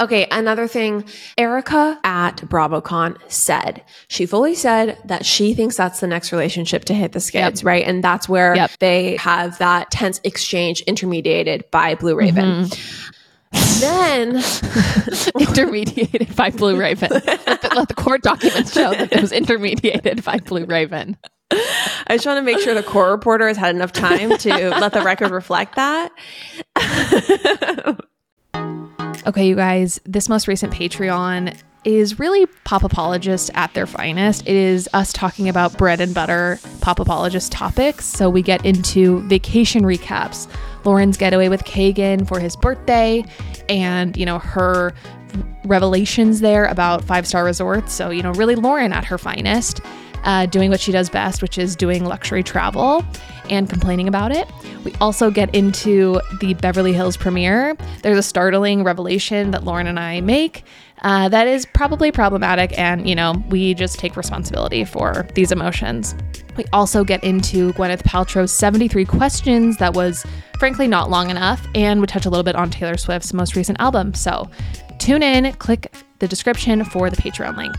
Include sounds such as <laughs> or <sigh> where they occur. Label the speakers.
Speaker 1: Okay, another thing, Erika at BravoCon said, she fully said that she thinks that's the next relationship to hit the skids, yep. right? And that's where yep. they have that tense exchange intermediated by Blue Raven. Mm-hmm. Then <laughs>
Speaker 2: intermediated by Blue Raven. <laughs> let, the, let the court documents show that it was intermediated by Blue Raven.
Speaker 1: I just want to make sure the court reporter has had enough time to let the record reflect that. <laughs>
Speaker 2: Okay, you guys, this most recent Patreon is really pop apologist at their finest. It is us talking about bread and butter pop apologist topics. So we get into vacation recaps, Lauren's getaway with Kagan for his birthday, and you know her revelations there about five star resorts. So you know, really Lauren at her finest uh, doing what she does best, which is doing luxury travel and complaining about it. We also get into the Beverly Hills premiere. There's a startling revelation that Lauren and I make uh, that is probably problematic, and you know, we just take responsibility for these emotions. We also get into Gwyneth Paltrow's 73 questions that was frankly not long enough, and we touch a little bit on Taylor Swift's most recent album. So tune in, click the description for the Patreon link.